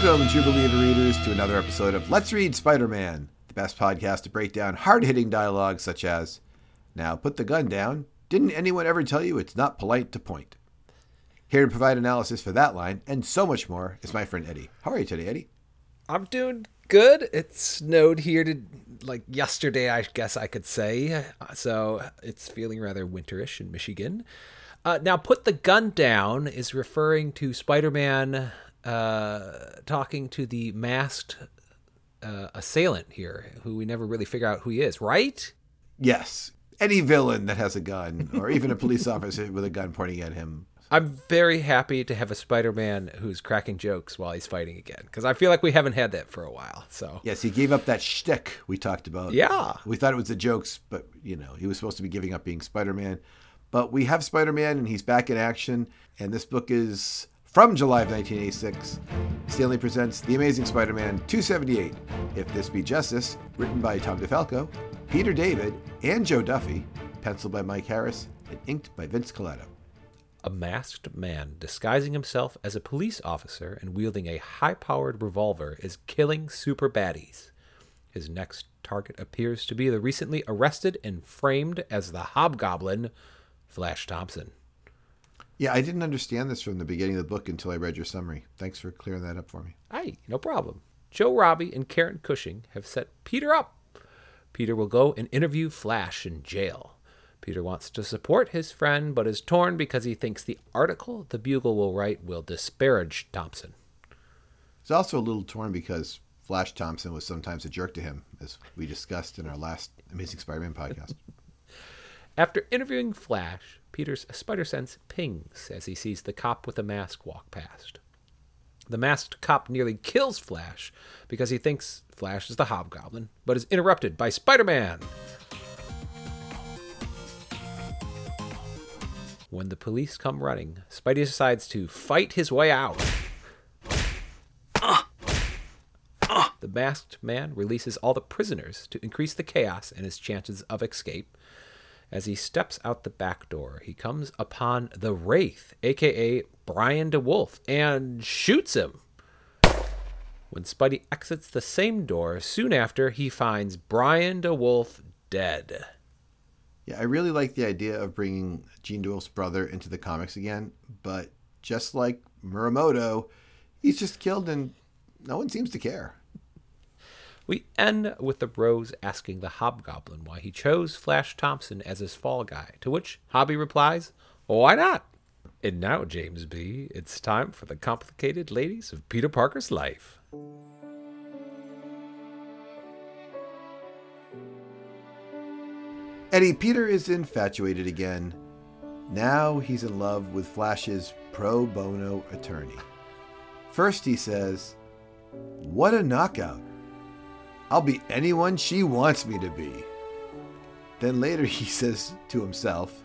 Welcome, True Believer readers, to another episode of Let's Read Spider Man, the best podcast to break down hard hitting dialogue such as, Now put the gun down. Didn't anyone ever tell you it's not polite to point? Here to provide analysis for that line and so much more is my friend Eddie. How are you today, Eddie? I'm doing good. It snowed here to like yesterday, I guess I could say. So it's feeling rather winterish in Michigan. Uh, now, put the gun down is referring to Spider-Man uh, talking to the masked uh, assailant here, who we never really figure out who he is, right? Yes. Any villain that has a gun, or even a police officer with a gun pointing at him. I'm very happy to have a Spider-Man who's cracking jokes while he's fighting again, because I feel like we haven't had that for a while. So Yes, he gave up that shtick we talked about. Yeah. We thought it was the jokes, but, you know, he was supposed to be giving up being Spider Man. But we have Spider Man, and he's back in action. And this book is from July of 1986. Stan Lee presents The Amazing Spider Man 278, If This Be Justice, written by Tom DeFalco, Peter David, and Jo Duffy, penciled by Mike Harris, and inked by Vince Colletta. a masked man disguising himself as a police officer and wielding a high powered revolver is killing super baddies. His next target appears to be the recently arrested and framed as the Hobgoblin, Flash Thompson. Yeah, I didn't understand this from the beginning of the book until I read your summary. Thanks for clearing that up for me. Aye, no problem. Joe Robbie and Karen Cushing have set Peter up. Peter will go and interview Flash in jail. Peter wants to support his friend, but is torn because he thinks the article the Bugle will write will disparage Thompson. He's also a little torn because Flash Thompson was sometimes a jerk to him, as we discussed in our last Amazing Spider Man podcast. After interviewing Flash, Peter's spider sense pings as he sees the cop with the mask walk past. The masked cop nearly kills Flash because he thinks Flash is the hobgoblin, but is interrupted by Spider Man. When the police come running, Spidey decides to fight his way out. The masked man releases all the prisoners to increase the chaos and his chances of escape. As he steps out the back door, he comes upon the Wraith, aka Brian DeWolff, and shoots him. When Spidey exits the same door, soon after, he finds Brian DeWolff dead. Yeah, I really like the idea of bringing Jean DeWolff's brother into the comics again, but just like Muramoto, he's just killed and no one seems to care. We end with the Rose asking the Hobgoblin why he chose Flash Thompson as his fall guy, to which Hobby replies, Why not? And now, James B., it's time for the complicated ladies of Peter Parker's life. Eddie Peter is infatuated again. Now he's in love with Flash's pro bono attorney. First, he says, What a knockout! I'll be anyone she wants me to be. Then later he says to himself,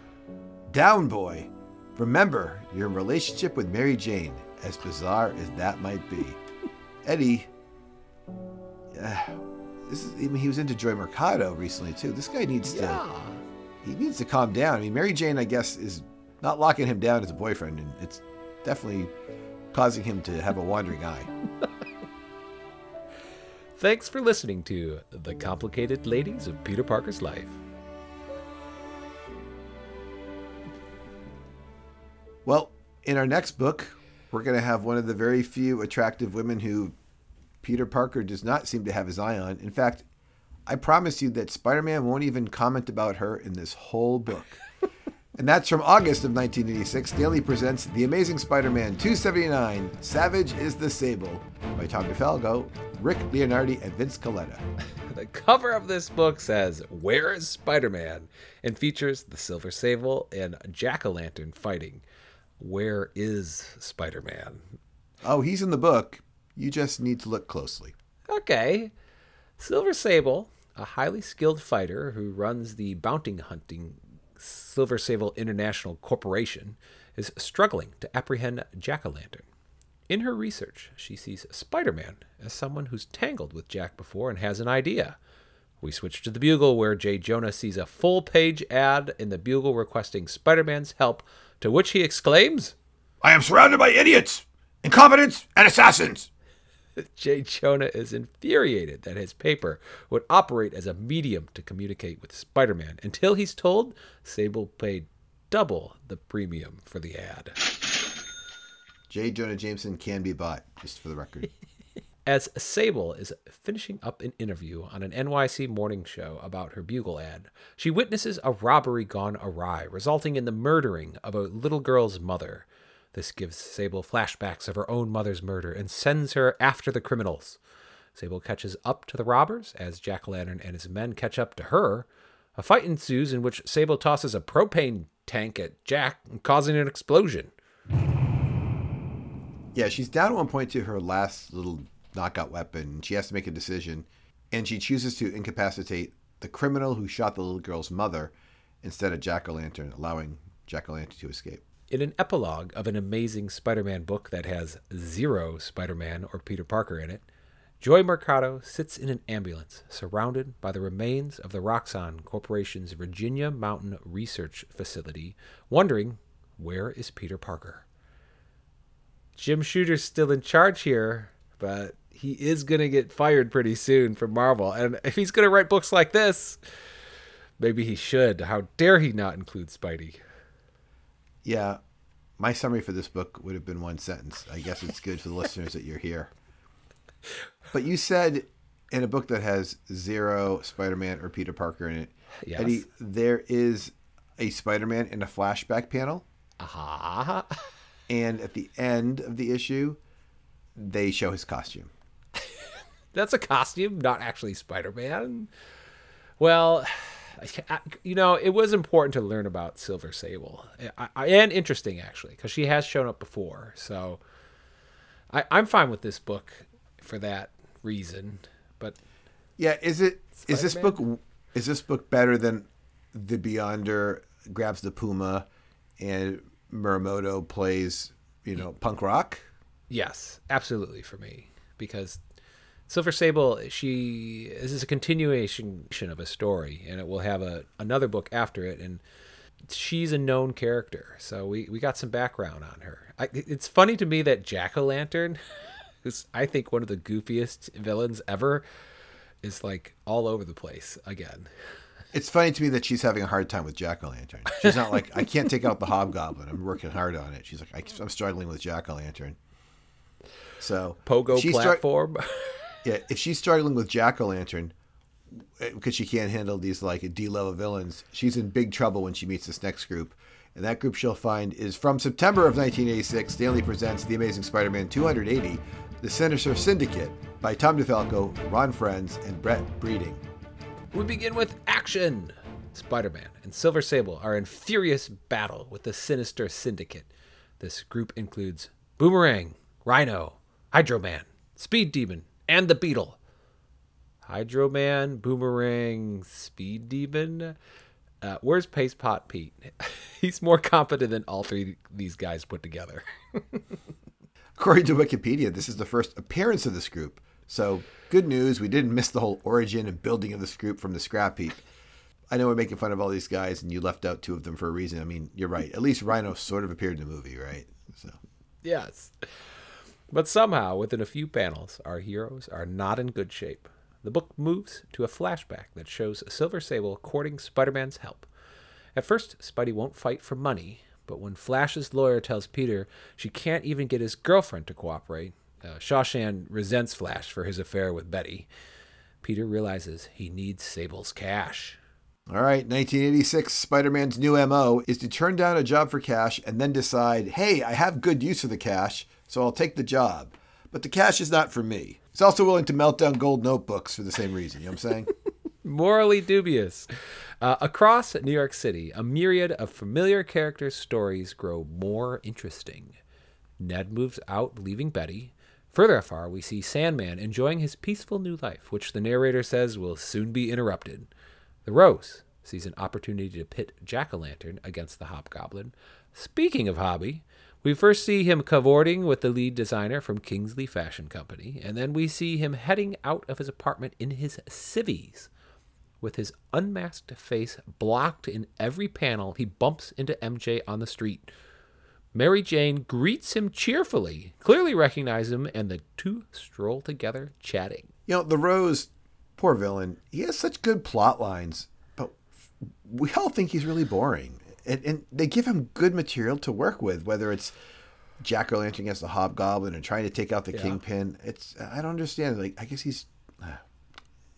Down, boy. Remember, you're in relationship with Mary Jane, as bizarre as that might be. Eddie, uh, this is, I mean, he was into Joy Mercado recently too. This guy needs to he needs to calm down. I mean, Mary Jane, I guess, is not locking him down as a boyfriend, and it's definitely causing him to have a wandering eye. Thanks for listening to The Complicated Ladies of Peter Parker's Life. Well, in our next book, we're going to have one of the very few attractive women who Peter Parker does not seem to have his eye on. In fact, I promise you that Spider Man won't even comment about her in this whole book. And that's from August of 1986. Daily presents The Amazing Spider Man 279 Savage is the Sable by Tom DeFalco, Rick Leonardi, and Vince Colletta. The cover of this book says, Where is Spider Man? and features the Silver Sable and Jack o' Lantern fighting. Where is Spider Man? Oh, he's in the book. You just need to look closely. Okay. Silver Sable, a highly skilled fighter who runs the bounty hunting Silver Sable International Corporation, is struggling to apprehend Jack o' Lantern. In her research, she sees Spider Man as someone who's tangled with Jack before and has an idea. We switch to the Bugle, where Jay Jonah sees a full page ad in the Bugle requesting Spider Man's help, to which he exclaims, I am surrounded by idiots, incompetents, and assassins. J. Jonah is infuriated that his paper would operate as a medium to communicate with Spider Man until he's told Sable paid double the premium for the ad. J. Jonah Jameson can be bought, just for the record. As Sable is finishing up an interview on an NYC morning show about her Bugle ad, she witnesses a robbery gone awry, resulting in the murdering of a little girl's mother. This gives Sable flashbacks of her own mother's murder and sends her after the criminals. Sable catches up to the robbers as Jack Lantern and his men catch up to her. A fight ensues in which Sable tosses a propane tank at Jack, causing an explosion. Yeah, she's down at one point to her last little knockout weapon. She has to make a decision, and she chooses to incapacitate the criminal who shot the little girl's mother instead of Jack o' Lantern, allowing Jack o' Lantern to escape. In an epilogue of an amazing Spider Man book that has zero Spider Man or Peter Parker in it, Joy Mercado sits in an ambulance surrounded by the remains of the Roxxon Corporation's Virginia Mountain Research Facility, wondering where is Peter Parker? Jim Shooter's still in charge here, but he is going to get fired pretty soon from Marvel. And if he's going to write books like this, maybe he should. How dare he not include Spidey? Yeah, my summary for this book would have been one sentence. I guess it's good for the listeners that you're here. But you said in a book that has zero Spider-Man or Peter Parker in it, Yes. Eddie, there is a Spider-Man in a flashback panel, Aha. and at the end of the issue, they show his costume. That's a costume, not actually Spider Man. Well, I- you know, it was important to learn about Silver Sable, I, I, and interesting actually, because she has shown up before. So I, I'm fine with this book for that reason. But Yeah, is it is this Spider-Man? book is this book better than the Beyonder grabs the Puma and Muramoto plays, you know, punk rock? yes, absolutely for me, because Silver Sable, she this is a continuation of a story, and it will have a another book after it, and she's a known character, so we we got some background on her. I, it's funny to me that Jack o' Lantern, who's I think one of the goofiest villains ever, is like all over the place again. It's funny to me that she's having a hard time with Jack o' Lantern. She's not like, I can't take out the Hobgoblin. I'm working hard on it. She's like, I, I'm struggling with Jack o' Lantern. So Pogo platform. yeah, if she's struggling with Jack o' Lantern because eh, she can't handle these like D level villains, she's in big trouble when she meets this next group. And that group she'll find is from September of 1986. Stan Lee presents The Amazing Spider-Man 280, The Sinister Syndicate by Tom DeFalco, Ron Frenz, and Brett Breeding. We begin with action. Spider Man and Silver Sable are in furious battle with the sinister syndicate. This group includes Boomerang, Rhino, Hydro Man, Speed Demon, and the Beetle. Hydro Man, Boomerang, Speed Demon. Uh, where's Paste Pot Pete? He's more competent than all three of these guys put together. According to Wikipedia, this is the first appearance of this group. So, good news, we didn't miss the whole origin and building of this group from the scrap heap. I know we're making fun of all these guys, and you left out two of them for a reason. I mean, you're right. At least Rhino sort of appeared in the movie, right? So, Yes. But somehow, within a few panels, our heroes are not in good shape. The book moves to a flashback that shows Silver Sable courting Spider Man's help. At first, Spidey won't fight for money, but when Flash's lawyer tells Peter she can't even get his girlfriend to cooperate, uh, Sha Shan resents Flash for his affair with Betty. Peter realizes he needs Sable's cash. all right, 1986, Spider Man's new MO is to turn down a job for cash and then decide, hey, I have good use for the cash, so I'll take the job. But the cash is not for me. He's also willing to melt down gold notebooks for the same reason. You know what I'm saying? morally dubious. Uh, across New York City, a myriad of familiar characters' stories grow more interesting. Ned moves out, leaving Betty. Further afar, we see Sandman enjoying his peaceful new life, which the narrator says will soon be interrupted. The Rose sees an opportunity to pit Jack o' Lantern against the Hobgoblin. Speaking of hobby, we first see him cavorting with the lead designer from Kingsley Fashion Company, and then we see him heading out of his apartment in his civvies. With his unmasked face blocked in every panel, he bumps into MJ on the street. Mary Jane greets him cheerfully, clearly recognizes him, and the two stroll together chatting. You know, the Rose, poor villain, he has such good plot lines, but we all think he's really boring. And, and they give him good material to work with, whether it's Jack O' Lantern against the Hobgoblin and trying to take out the Yeah. Kingpin. It's I don't understand. Like I guess he's, uh,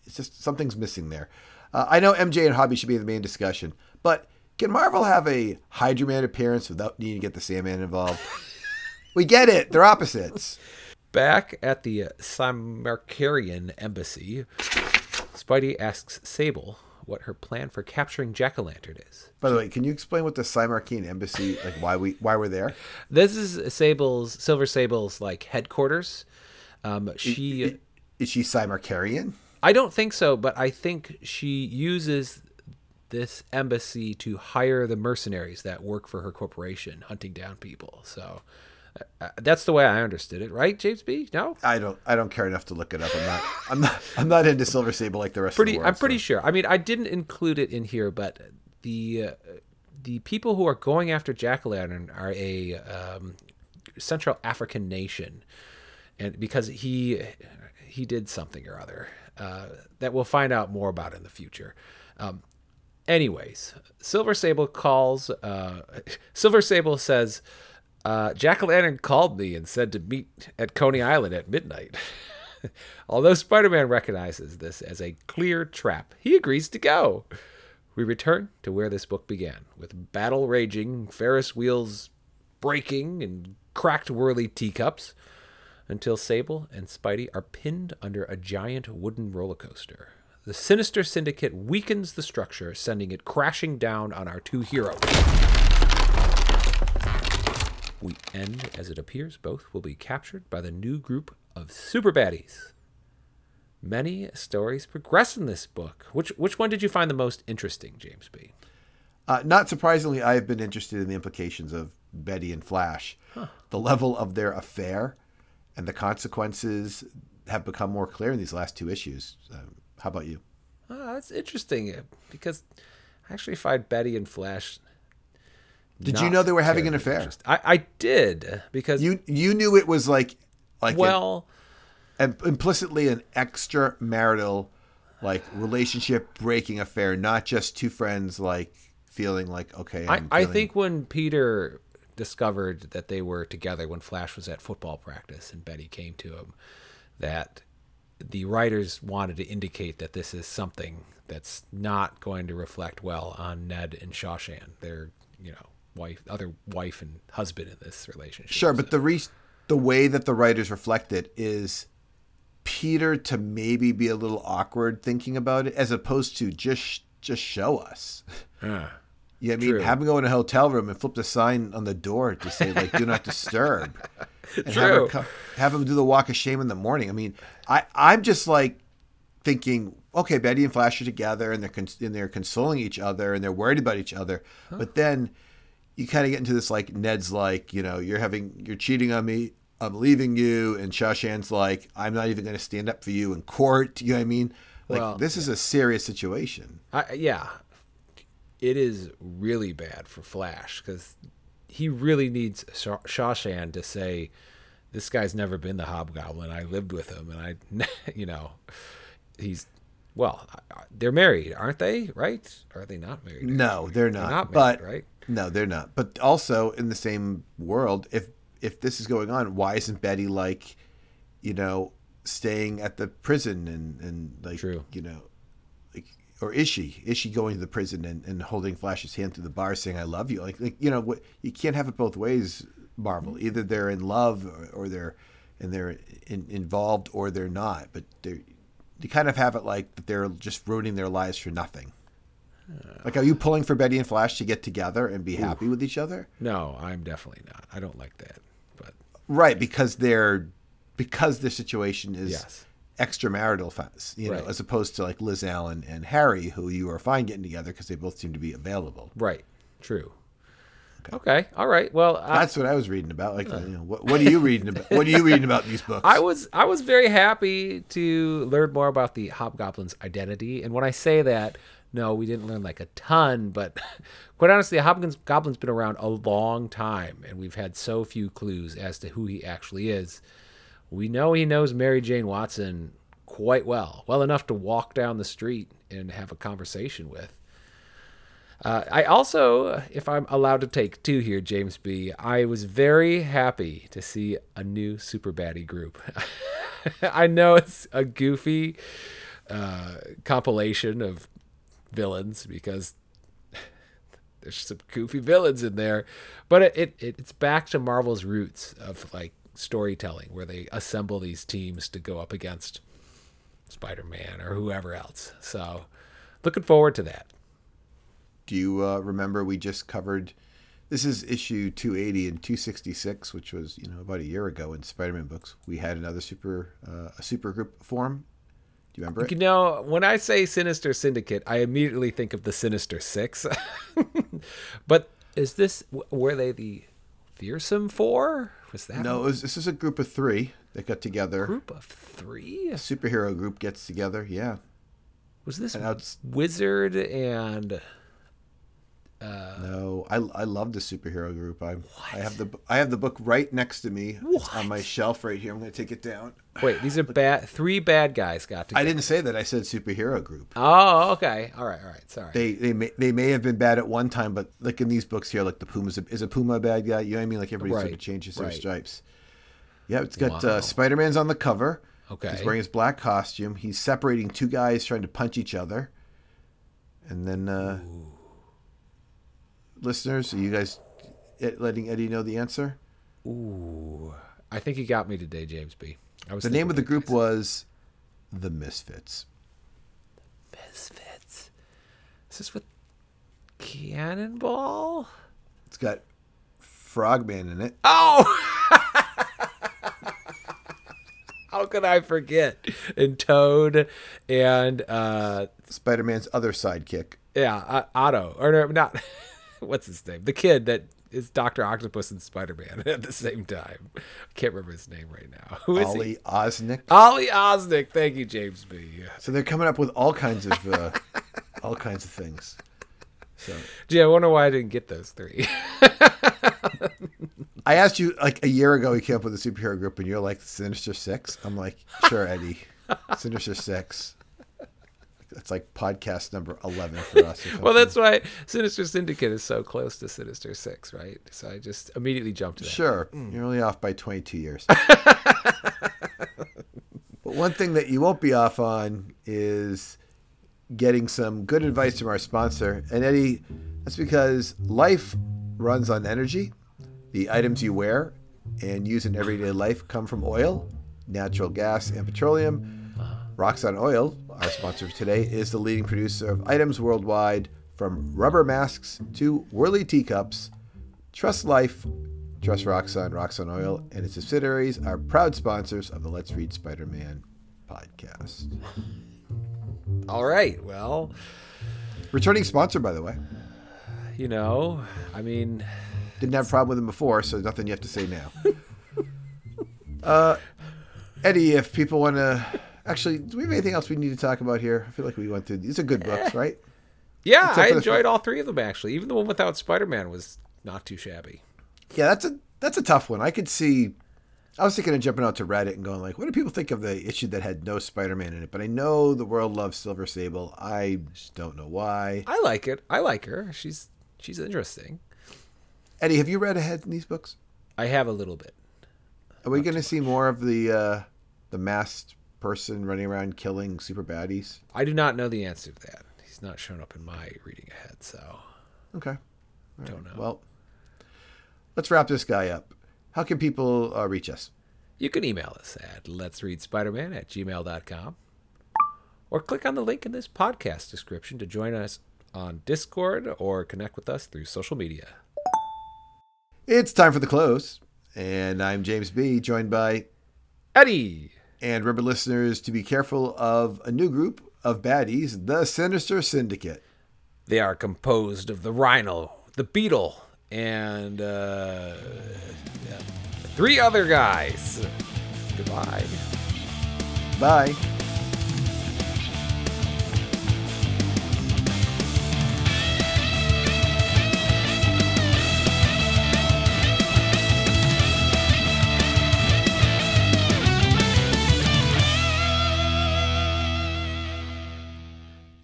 it's just something's missing there. Uh, I know MJ and Hobby should be the main discussion, but can Marvel have a Hydro Man appearance without needing to get the Sandman involved? we get it; they're opposites. Back at the uh, Symkarian embassy, Spidey asks Sable what her plan for capturing Jack o' Lantern is. By the way, can you explain what the Symkarian embassy like? Why we why we're there? This is Sable's Silver Sable's like headquarters. Um, she, Is she Symkarian? I don't think so, but I think she uses this embassy to hire the mercenaries that work for her corporation, hunting down people. So uh, that's the way I understood it, right, James B? No, I don't I don't care enough to look it up. I'm not I'm not I'm not into Silver Sable like the rest of pretty. the world. I'm pretty so- sure. I mean, I didn't include it in here, but the uh, the people who are going after Jack o' Lantern are a um, Central African nation, and because he he did something or other uh, that we'll find out more about in the future. Um, anyways, Silver Sable calls. Uh, Silver Sable says. Uh, Jack Lantern called me and said to meet at Coney Island at midnight. Although Spider Man recognizes this as a clear trap, he agrees to go. We return to where this book began, with battle raging, Ferris wheels breaking, and cracked whirly teacups, until Sable and Spidey are pinned under a giant wooden roller coaster. The sinister syndicate weakens the structure, sending it crashing down on our two heroes. We end as it appears both will be captured by the new group of super baddies. Many stories progress in this book. Which which one did you find the most interesting, James B? Uh, not surprisingly, I have been interested in the implications of Betty and Flash. The level of their affair and the consequences have become more clear in these last two issues. Um, how about you? Oh, that's interesting uh, because I actually find Betty and Flash. Did you know they were having an affair? I, I did because You you knew it was like like an- well, and implicitly an extramarital like relationship breaking affair, not just two friends like feeling like okay. I, I'm I feeling- think when Peter discovered that they were together when Flash was at football practice and Betty came to him, that the writers wanted to indicate that this is something that's not going to reflect well on Ned and Sha Shan, their you know wife, other wife and husband in this relationship. Sure, but the re- the way that the writers reflect it is Peter to maybe be a little awkward thinking about it, as opposed to just just show us. Ah, Yeah, I mean, True. have him go in a hotel room and flip the sign on the door to say like "Do not disturb," and have, True. her co- have him do the walk of shame in the morning. I mean, I I'm just like thinking, okay, Betty and Flash are together and they're cons- and they're consoling each other and they're worried about each other, but then you kind of get into this like Ned's like, you know, you're having you're cheating on me. I'm leaving you, and Sha Shan's like, I'm not even going to stand up for you in court. You know what I mean? Like, Well, this is a serious situation. I, yeah, it is really bad for Flash because he really needs Shaw- Sha Shan to say, "This guy's never been the Hobgoblin. I lived with him, and I, you know, he's." Well, they're married, aren't they? Right? Or are they not married? No, they're not. not but right? No, they're not. But also in the same world, if if this is going on, why isn't Betty like, you know, staying at the prison and and like, True. you know, like, or is she? Is she going to the prison and, and holding Flash's hand through the bar, saying "I love you"? Like, like you know, what you can't have it both ways. Marvel, mm-hmm. either they're in love or, or they're and they're in, involved or they're not. But they they kind of have it like that they're just ruining their lives for nothing. Like, are you pulling for Betty and Flash to get together and be happy with each other? No, I'm definitely not. I don't like that. But Right, because they're because their situation is Yes. extramarital, you know, Right. as opposed to like Liz Allen and Harry, who you are fine getting together because they both seem to be available. right, true. Okay, all right. Well, I, That's what I was reading about. Like, you know, what, what are you reading about? What are you reading about these books? I was I was very happy to learn more about the Hobgoblin's identity, and when I say that, no, we didn't learn like a ton, but quite honestly, Hobgoblins Goblin's been around a long time, and we've had so few clues as to who he actually is. We know he knows Mary Jane Watson quite well, well enough to walk down the street and have a conversation with. Uh, I also, if I'm allowed to take two here, James B., I was very happy to see a new super baddie group. I know it's a goofy uh, compilation of villains because there's some goofy villains in there, but it, it it's back to Marvel's roots of like storytelling where they assemble these teams to go up against Spider-Man or whoever else. So, looking forward to that. Do you uh, remember we just covered? This is issue 280 and 266, which was you know about a year ago in Spider-Man books. We had another super uh, a super group form. Do you remember it? You know, when I say Sinister Syndicate, I immediately think of the Sinister Six. but is this were they the fearsome four? Was that No, it was, this is a group of three that got together. group of three? A superhero group gets together. Yeah. Was this And Wizard and No, I, I love the superhero group. I I have the I have the book right next to me on my shelf right here. I'm going to take it down. wait? These are bad. Three bad guys got together. I didn't say that. I said superhero group. Oh, okay. All right. All right. Sorry. They they may they may have been bad at one time, but like in these books here, like the Puma's a, is a Puma a bad guy? You know what I mean? Like everybody sort of changes their stripes. Yeah, it's got Wow. uh, Spider Man's on the cover. Okay. He's wearing his black costume. He's separating two guys trying to punch each other. And then, uh, listeners, are you guys eh, letting Eddie know the answer? Ooh, I think you got me today, James B. I was The name of the group guys. was The Misfits. The Misfits. Is this with Cannonball? It's got Frogman in it. Oh! How could I forget? And Toad and uh Spider Man's other sidekick. yeah, uh, Otto or no, not what's his name? The kid that is Doctor Octopus and Spider Man at the same time. I can't remember his name right now. Who is Ollie he? Osnick. Ollie Osnick. Thank you, James B. So they're coming up with all kinds of uh, all kinds of things. So Gee, I wonder why I didn't get those three. I asked you like a year ago. You came up with a superhero group, and you're like Sinister Six. I'm like, sure, Eddie, Sinister Six. That's like podcast number eleven for us. well, that's why Sinister Syndicate is so close to Sinister Six, right? So I just immediately jumped to that. Sure, mm. you're only off by 22 years. but one thing that you won't be off on is getting some good advice from our sponsor. And Eddie, that's because life runs on energy. The items you wear and use in everyday life come from oil, natural gas, and petroleum. Uh-huh. Roxxon Oil, our sponsor today, is the leading producer of items worldwide from rubber masks to whirly teacups. Trust Life, Trust Roxxon, Roxxon Oil, and its subsidiaries are proud sponsors of the Let's Read Spider Man podcast. All right. Well, Returning sponsor, by the way. you know, I mean, Didn't have a problem with them before, so nothing you have to say now. uh, Eddie, if people want to. Actually, do we have anything else we need to talk about here? I feel like we went through. These are good books, right? yeah, I the enjoyed all three of them actually. Even the one without Spider Man was not too shabby. Yeah, that's a that's a tough one. I could see. I was thinking of jumping out to Reddit and going like, "What do people think of the issue that had no Spider-Man in it?" But I know the world loves Silver Sable. I just don't know why. I like it. I like her. She's she's interesting. Eddie, have you read ahead in these books? I have a little bit. Are we going to see more of the uh, the masked person running around killing super baddies? I do not know the answer to that. He's not shown up in my reading ahead, so Okay, don't know. well, let's wrap this guy up. How can people uh, reach us? You can email us at let's read spider-man at gmail.com or click on the link in this podcast description to join us on Discord or connect with us through social media. It's time for the close, and I'm James B, joined by Eddie! And remember, listeners, to be careful of a new group of baddies, the Sinister Syndicate. They are composed of the Rhino, the Beetle, and uh, three other guys. Goodbye. Bye.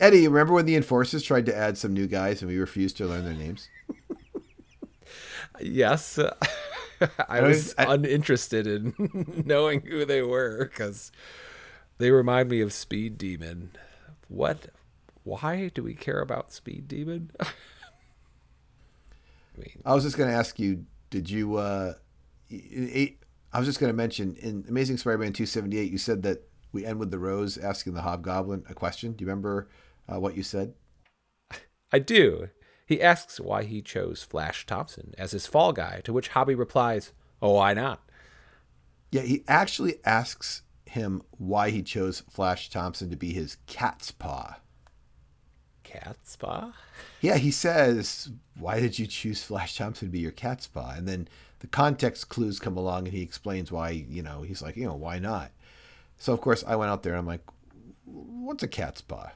Eddie, remember when the enforcers tried to add some new guys and we refused to learn their names? Yes. I was I- uninterested in knowing who they were because they remind me of Speed Demon. What? Why do we care about Speed Demon? I mean, I was just going to ask you, did you? Uh, i- was just going to mention in Amazing Spider-Man 278, you said that we end with the Rose asking the Hobgoblin a question. Do you remember uh, what you said? I do. He asks why he chose Flash Thompson as his fall guy, to which Hobby replies, Oh, why not? Yeah, he actually asks him why he chose Flash Thompson to be his cat's paw. Cat's paw? Yeah, he says, "Why did you choose Flash Thompson to be your cat's paw?" And then the context clues come along, and he explains why. You know, he's like, you know, why not? So of course, I went out there and I'm like, "What's a cat's paw?"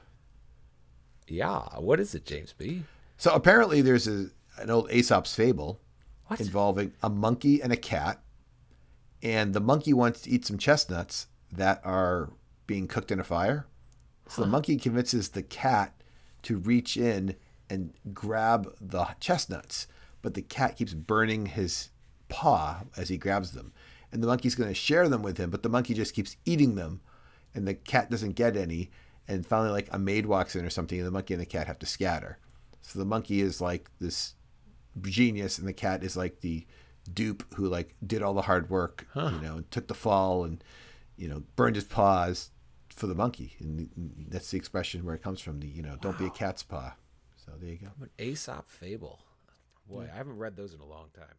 Yeah. What is it, James B? So apparently, there's a, an old Aesop's fable What? involving a monkey and a cat, and the monkey wants to eat some chestnuts that are being cooked in a fire. So the monkey convinces the cat to reach in and grab the chestnuts, but the cat keeps burning his paw as he grabs them. And the monkey's going to share them with him, but the monkey just keeps eating them, and the cat doesn't get any. And finally, like a maid walks in or something, and the monkey and the cat have to scatter. So the monkey is like this genius, and the cat is like the dupe who like did all the hard work, you know, and took the fall and you know burned his paws for the monkey, and that's the expression where it comes from. The you know, don't be a cat's paw. So there you go. An Aesop fable. Boy, I haven't read those in a long time.